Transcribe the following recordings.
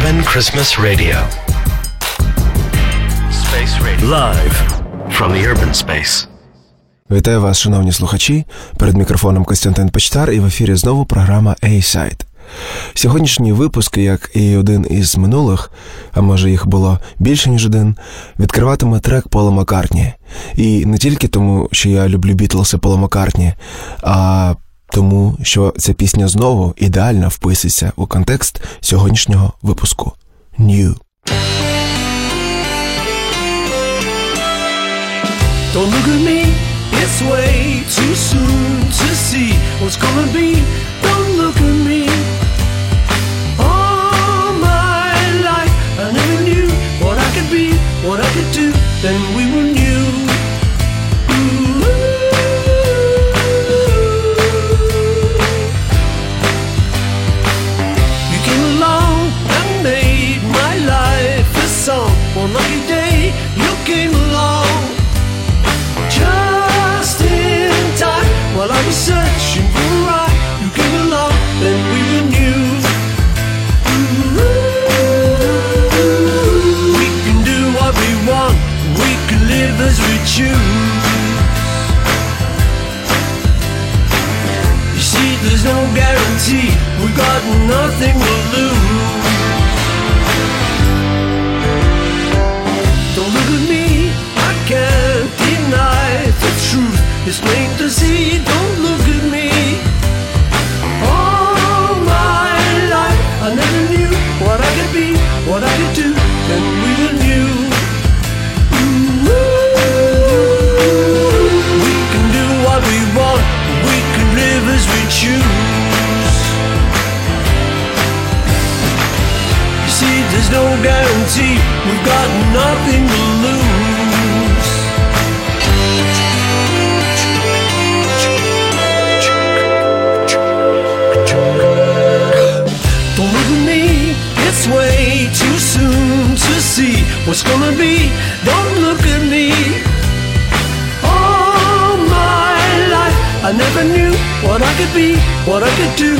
Urban Christmas Radio. Space Radio. Live from the urban space. Вітаю вас, шановні слухачі. Перед мікрофоном Костянтин Почтар і в ефірі знову програма A-Side. Сьогоднішній випуск, як і один із минулих, а може їх було більше ніж один, відкриватиме трек Пола Маккартні. І не тільки тому, що я люблю Бітлси Пола Маккартні, а тому, що ця пісня знову ідеально вписується у контекст сьогоднішнього випуску. New. Don't look at me, it's way too soon to see what's gonna be. Don't look at me. All my life, I never knew what I could be, what I could do. Then we were you came along. Just in time, while I was searching for a ride, you came along, then we were new. We can do what we want, we can live as we choose. You see, there's no guarantee, we got nothing to lose. It's plain to see, don't look at me. All my life, I never knew what I could be, what I could do, then we were new. We can do what we want, we can live as we choose. You see, there's no guarantee, we've got nothing see what's gonna be. Don't look at me. All my life, I never knew what I could be, what I could do.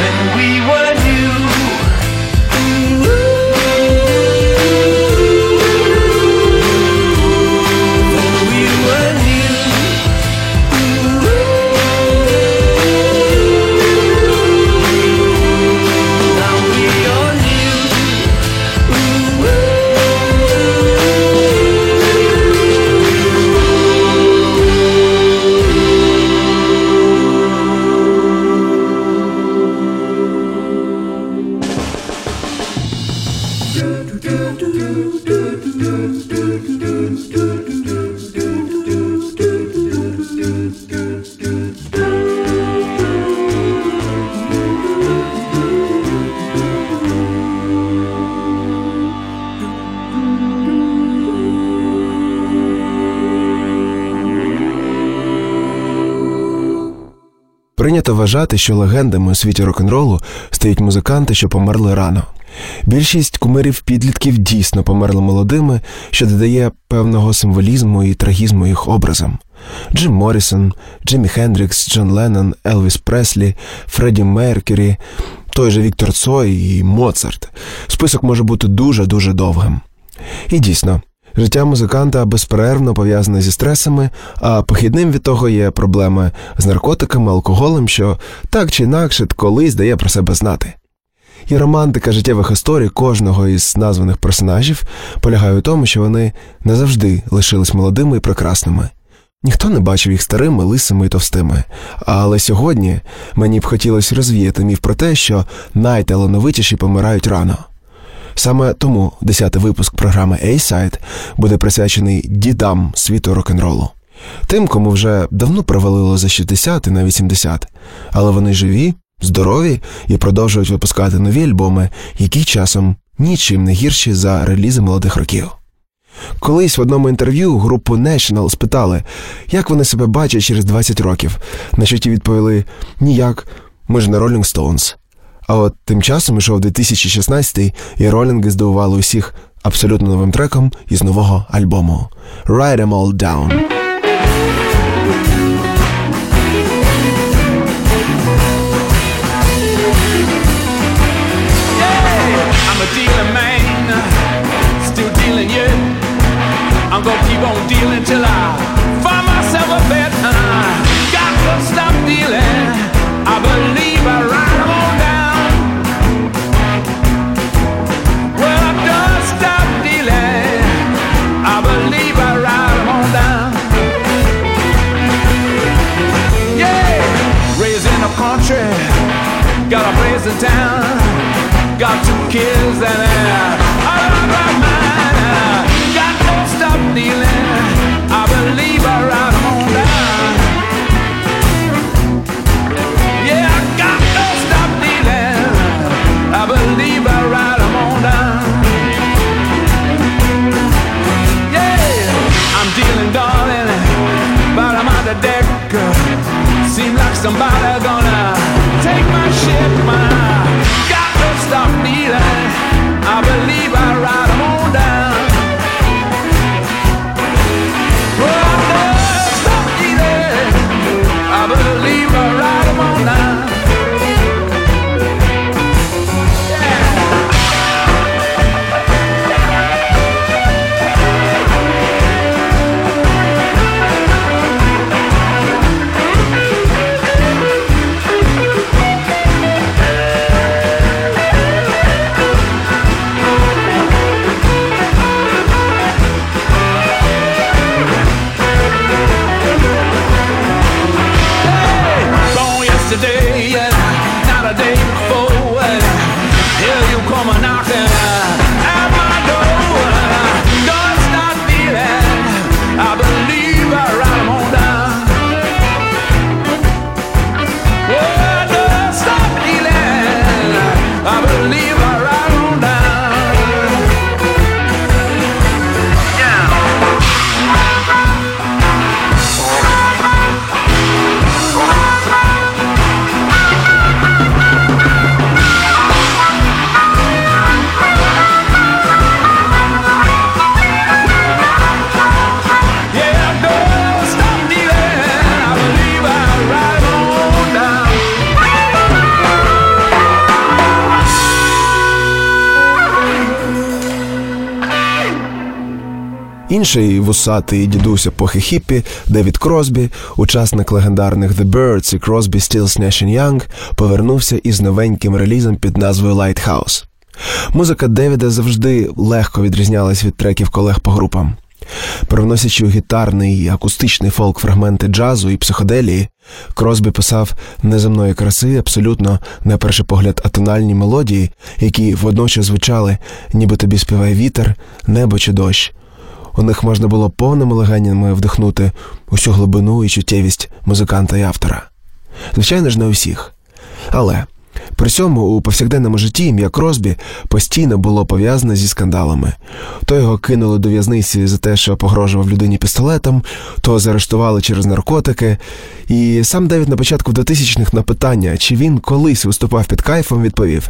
Then we were new. Вважати, що легендами у світі рок-н-ролу стають музиканти, що померли рано. Більшість кумирів підлітків дійсно померли молодими, що додає певного символізму і трагізму їх образам. Джим Моррісон, Джиммі Хендрікс, Джон Леннон, Елвіс Преслі, Фредді Меркюрі, той же Віктор Цой і Моцарт. Список може бути дуже-дуже довгим. І дійсно, життя музиканта безперервно пов'язане зі стресами, а похідним від того є проблеми з наркотиками, алкоголем, що так чи інакше колись дає про себе знати. І романтика життєвих історій кожного із названих персонажів полягає у тому, що вони не завжди лишились молодими і прекрасними. Ніхто не бачив їх старими, лисими і товстими. Але сьогодні мені б хотілося розвіяти міф про те, що найталановитіші помирають рано. Саме тому 10-й випуск програми A-Side буде присвячений дідам світу рок-н-ролу. Тим, кому вже давно провалило за 60 і навіть 70, але вони живі, здорові і продовжують випускати нові альбоми, які часом нічим не гірші за релізи молодих років. Колись в одному інтерв'ю групу National спитали, як вони себе бачать через 20 років, на що ті відповіли ніяк, ми ж не Rolling Stones. А от тим часом ішов 2016 і ролінги здивували усіх абсолютно новим треком із нового альбому Write Em All Down». Gonna keep on dealing till I Saturday. Інший вусатий дідусь епохи хіппі Девід Кросбі, учасник легендарних The Birds і Crosby, Stills, Nash Young, повернувся із новеньким релізом під назвою Lighthouse. Музика Девіда завжди легко відрізнялась від треків колег по групам. Привносячи у гітарний і акустичний фолк фрагменти джазу і психоделії, Кросбі писав неземної краси, абсолютно на перший погляд атональні мелодії, які водночас звучали, ніби тобі співає вітер, небо чи дощ. У них можна було повними легенями вдихнути усю глибину і чуттєвість музиканта і автора. Звичайно ж, не усіх. Але при цьому у повсякденному житті ім'я Кросбі постійно було пов'язане зі скандалами. То його кинули до в'язниці за те, що погрожував людині пістолетом, то заарештували через наркотики. І сам Девід на початку 2000-х на питання, чи він колись виступав під кайфом, відповів: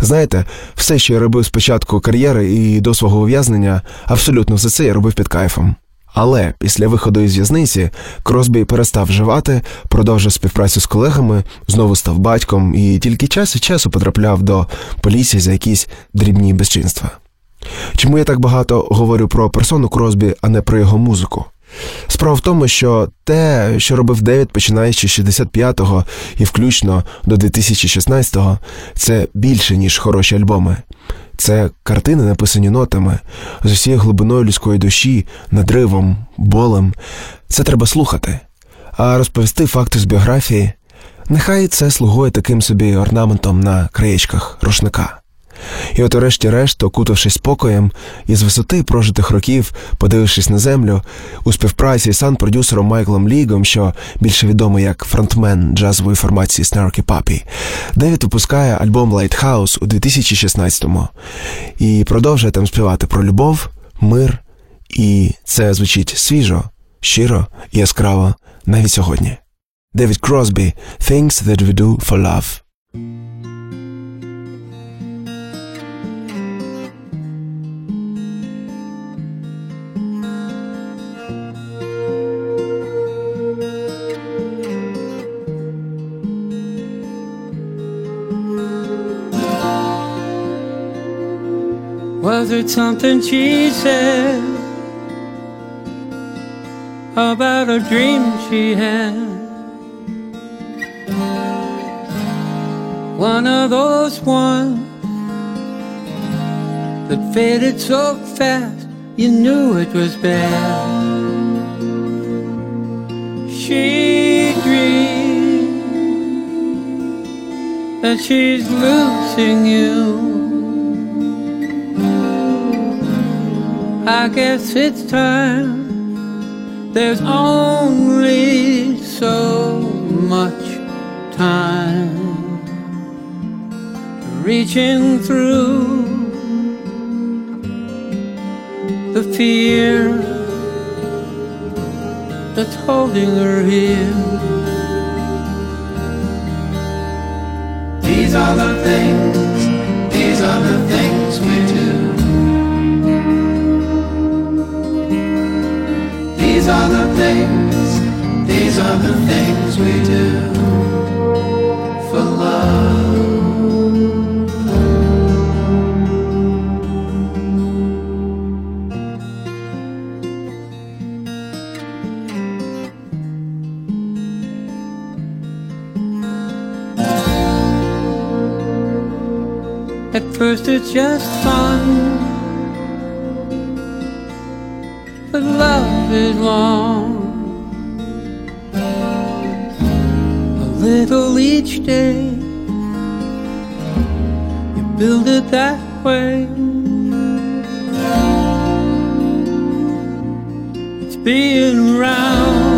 Знаєте, все, що я робив з початку кар'єри і до свого ув'язнення, абсолютно все це я робив під кайфом. Але після виходу із в'язниці Кросбі перестав вживати, продовжив співпрацю з колегами, знову став батьком і тільки час від часу потрапляв до поліції за якісь дрібні безчинства. Чому я так багато говорю про персону Кросбі, а не про його музику? Справа в тому, що те, що робив Девід, починаючи з 65-го і включно до 2016-го, це більше, ніж хороші альбоми. Це картини, написані нотами, з усією глибиною людської душі, надривом, болем. Це треба слухати. А розповісти факти з біографії, нехай це слугує таким собі орнаментом на краєчках рушника. І от урешті-решт, окутавшись спокоєм, і з висоти прожитих років, подивившись на землю, у співпраці з сан-продюсером Майклом Лігом, що більше відомий як фронтмен джазової формації Snarky Puppy, Девід випускає альбом Lighthouse у 2016-му і продовжує там співати про любов, мир, і це звучить свіжо, щиро і яскраво навіть сьогодні. Девід Кросбі Things That We Do For Love Something she said? about a dream she had. One of those ones that faded so fast you knew it was bad. She dreams that she's losing you. I guess it's time. There's only so much time reaching through the fear that's holding her here. These are the things, these are the things These are the things, these are the things we do for love. At first it's just fun, but love is long. A little each day, you build it that way. It's being around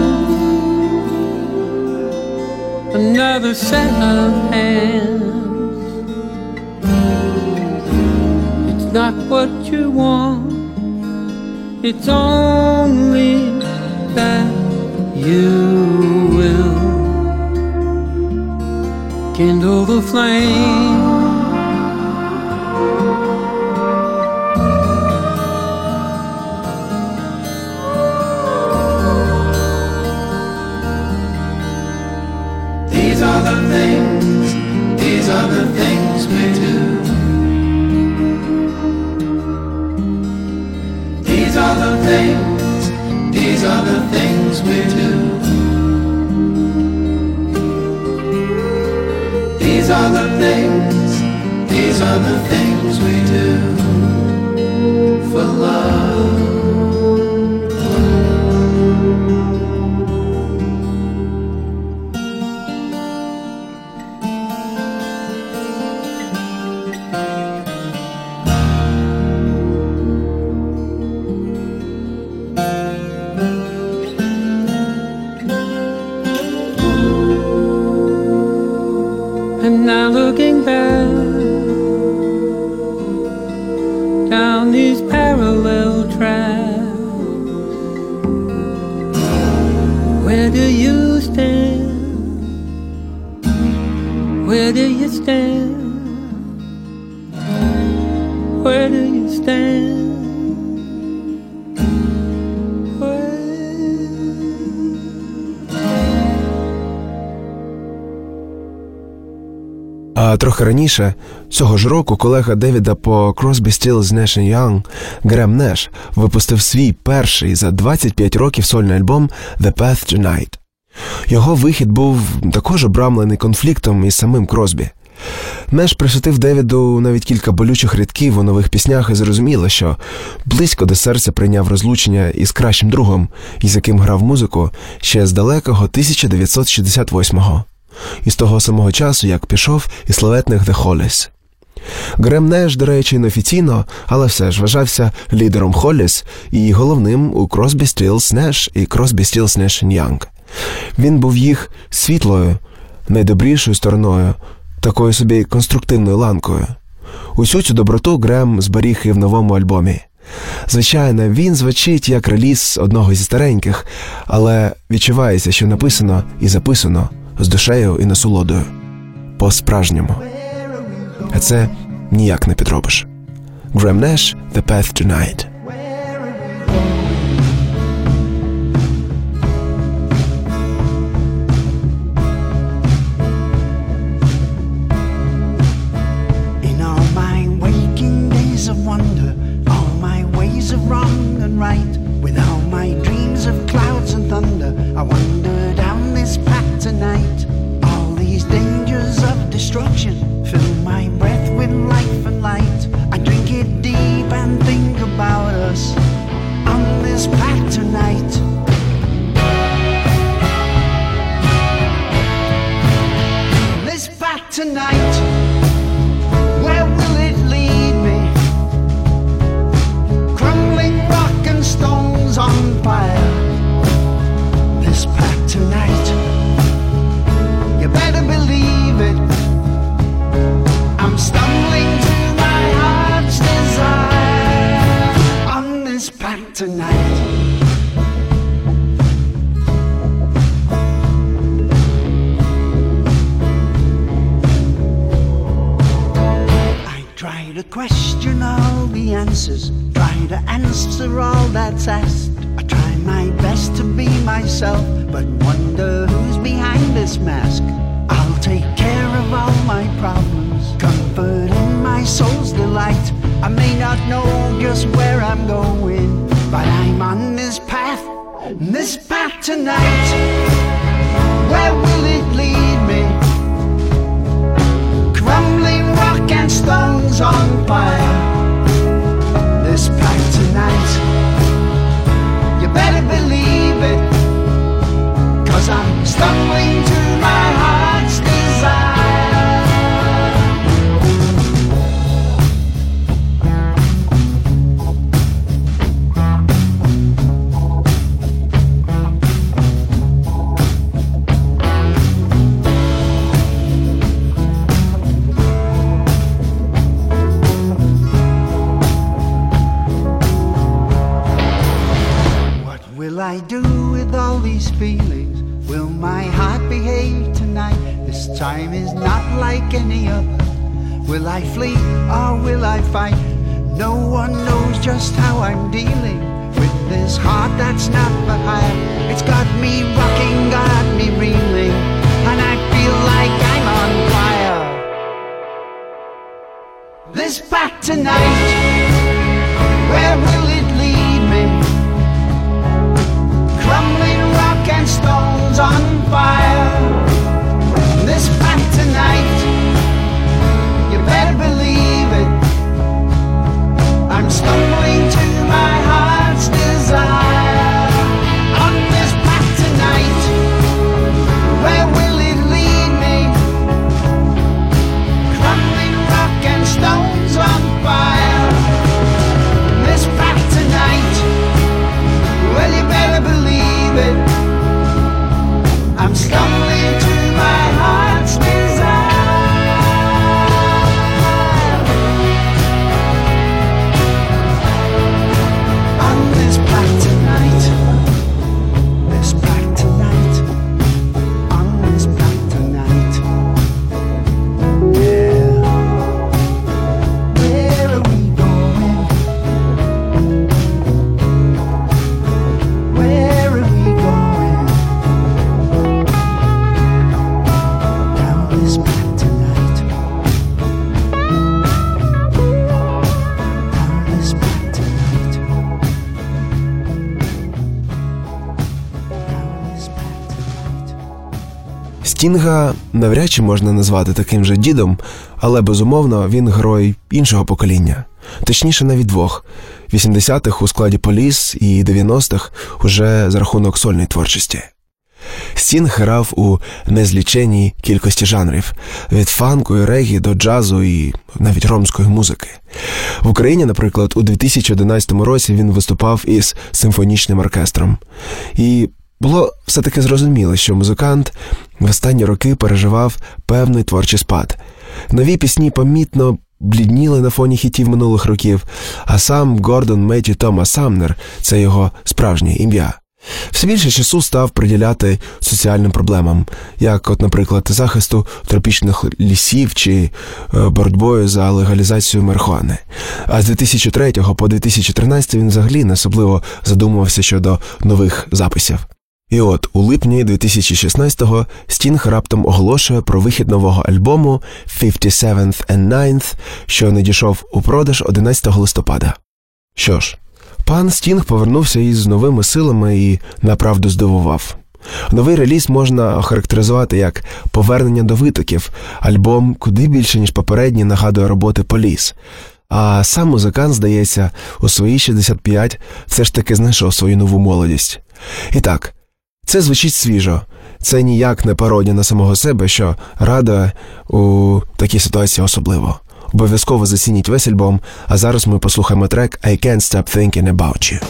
another set of hands. It's not what you want, it's only that you will kindle the flame. These are the things, these are the things other things. Where do you stand? Where do you stand? А трохи раніше, цього ж року, колега Девіда по Crosby, Stills, Nash Young Грем Неш випустив свій перший за 25 років сольний альбом The Path Tonight. Його вихід був також обрамлений конфліктом із самим Кросбі. Неш присвятив Девіду навіть кілька болючих рядків у нових піснях і зрозуміло, що близько до серця прийняв розлучення із кращим другом, із яким грав музику ще з далекого 1968-го. І з того самого часу, як пішов із славетних The Hollies. Грем Неш, до речі, неофіційно, але все ж вважався лідером Холліс і головним у Crosby, Stills, Nash і Crosby, Stills, Nash Young. Він був їх світлою, найдобрішою стороною, такою собі конструктивною ланкою. Усю цю доброту Грем зберіг і в новому альбомі. Звичайно, він звучить як реліз одного зі стареньких, але відчувається, що написано і записано з душею і насолодою. По-справжньому. А це ніяк не підробиш. Грем Неш The Path Tonight. I'm going, but I'm on this path, this path tonight. Where will it lead me? Crumbling rock and stones on fire. This path tonight. You better believe it. Cause I'm stumbling to I flee or will I fight? No one knows just how I'm dealing with this heart that's not for hire. It's got me rocking, got me reeling, and I feel like I'm on fire. This back tonight, where will it lead me? crumbling rock and stones on fire. Стінга навряд чи можна назвати таким же дідом, але безумовно він герой іншого покоління. Точніше, навіть двох: 80-х у складі Поліс і 90-х уже за рахунок сольної творчості. Стінг грав у незліченій кількості жанрів від фанку і регі до джазу і навіть ромської музики. В Україні, наприклад, у 2011 році він виступав із симфонічним оркестром. І було все-таки зрозуміло, що музикант в останні роки переживав певний творчий спад. Нові пісні помітно блідніли на фоні хітів минулих років, а сам Гордон Меті Тома Самнер це його справжнє ім'я. Все більше часу став приділяти соціальним проблемам, як, от, наприклад, захисту тропічних лісів чи е, боротьбою за легалізацію марихуани. А з 2003 по 2013 він взагалі не особливо задумувався щодо нових записів. І от у липні 2016-го Стінг раптом оголошує про вихід нового альбому 57th and 9th, що надійшов у продаж 11 листопада. Що ж, пан Стінг повернувся із новими силами і направду здивував. Новий реліз можна охарактеризувати як повернення до витоків, альбом куди більше, ніж попередній, нагадує роботи Поліс. А сам музикант, здається, у свої 65 все ж таки знайшов свою нову молодість. І так, це звучить свіжо. Це ніяк не пародія на самого себе, що радує у такій ситуації особливо. Обов'язково зацініть весь альбом, а зараз ми послухаємо трек I Can't Stop Thinking About You.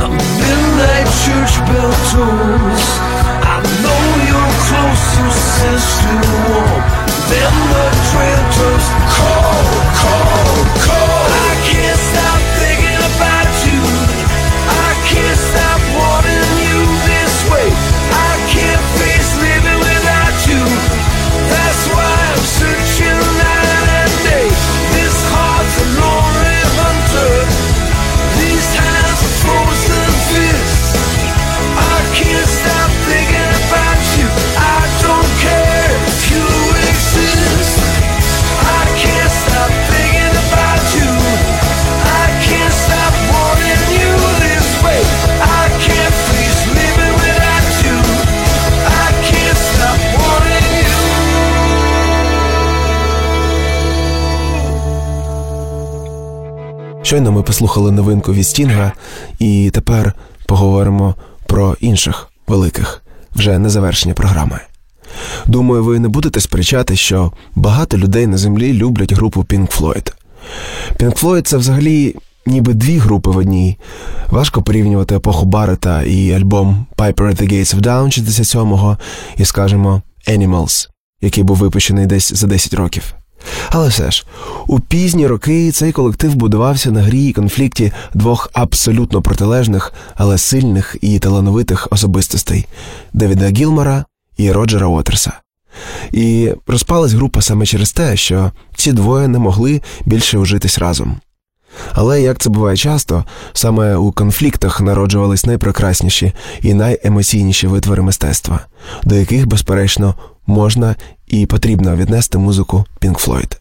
The midnight church bell tolls. I know you're close, so sister warm. Then the cold, cold, Щойно ми послухали новинку від Стінга, і тепер поговоримо про інших великих, вже на завершення програми. Думаю, ви не будете сперечати, що багато людей на землі люблять групу Pink Floyd. Pink Floyd – це взагалі ніби дві групи в одній. Важко порівнювати епоху Баррета і альбом Piper at the Gates of Dawn 67-го і, скажімо, Animals, який був випущений десь за 10 років. Але все ж, у пізні роки цей колектив будувався на грі і конфлікті двох абсолютно протилежних, але сильних і талановитих особистостей Девіда Гілмора і Роджера Уотерса. І розпалась група саме через те, що ці двоє не могли більше ужитись разом. Але як це буває часто, саме у конфліктах народжувались найпрекрасніші і найемоційніші витвори мистецтва, до яких, безперечно, можна і потрібно віднести музику Pink Floyd.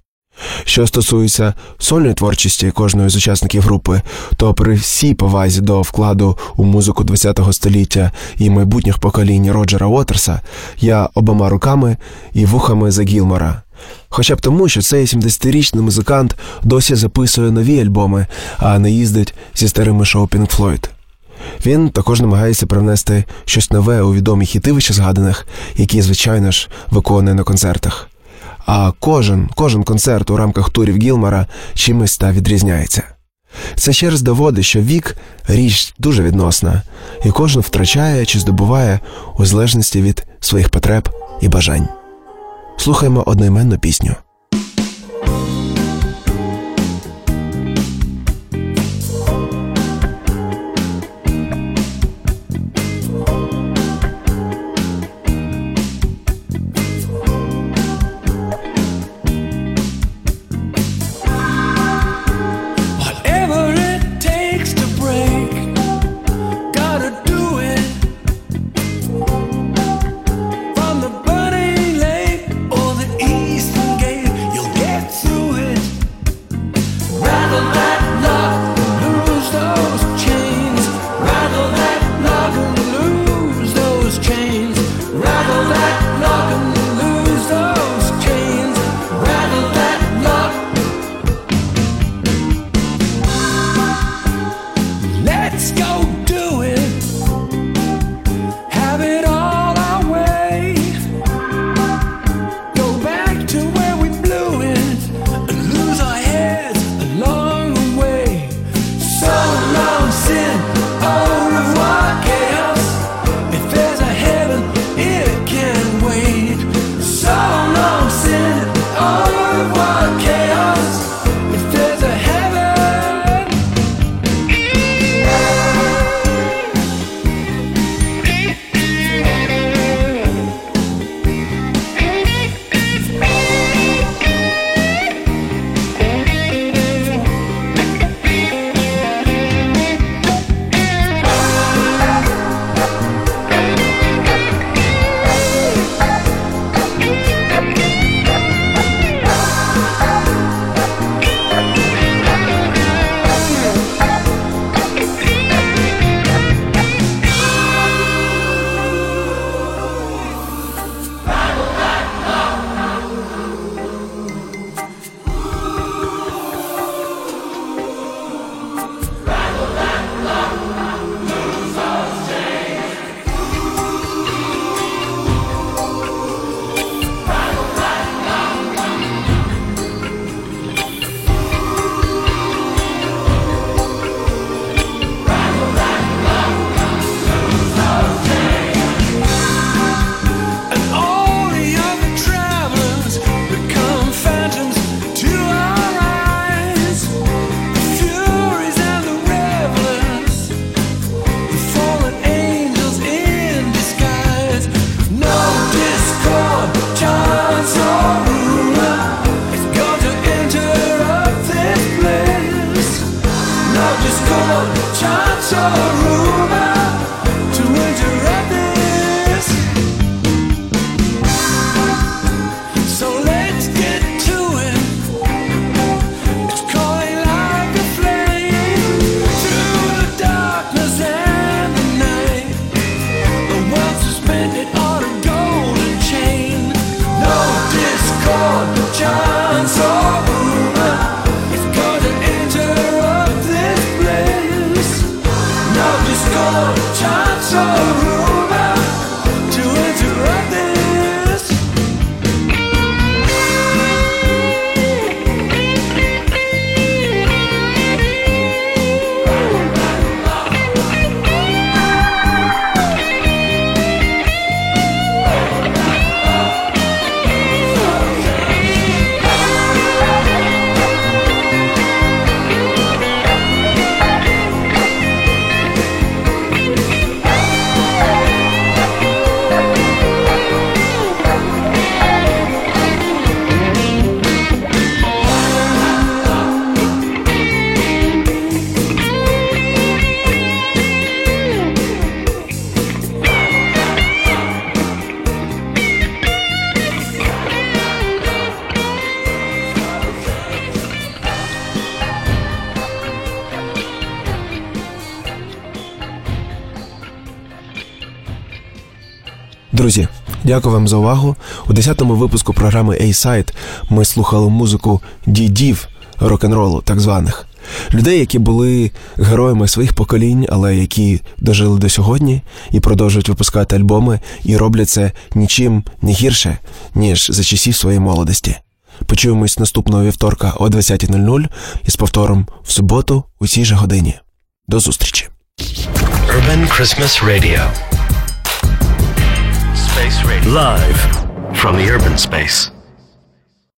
Що стосується сольної творчості кожної з учасників групи, то при всій повазі до вкладу у музику ХХ століття і майбутніх поколінь Роджера Уотерса, я обома руками і вухами за Гілмора. Хоча б тому, що цей 70-річний музикант досі записує нові альбоми, а не їздить зі старими шоу Pink Floyd. Він також намагається привнести щось нове у відомі хіти вище згаданих, які, звичайно ж, виконує на концертах. А кожен, кожен концерт у рамках турів Гілмора чимось та відрізняється. Це ще раз доводить, що вік річ дуже відносна, і кожен втрачає чи здобуває у залежності від своїх потреб і бажань. Слухаємо одноіменну пісню. Дякую вам за увагу. У 10-му випуску програми A-Side ми слухали музику дідів рок-н-ролу, так званих. Людей, які були героями своїх поколінь, але які дожили до сьогодні і продовжують випускати альбоми, і роблять це нічим не гірше, ніж за часів своєї молодості. Почуємось наступного вівторка о 20.00 із повтором в суботу у цій же годині. До зустрічі! Urban Christmas Radio. Space Radio. Live from the urban space.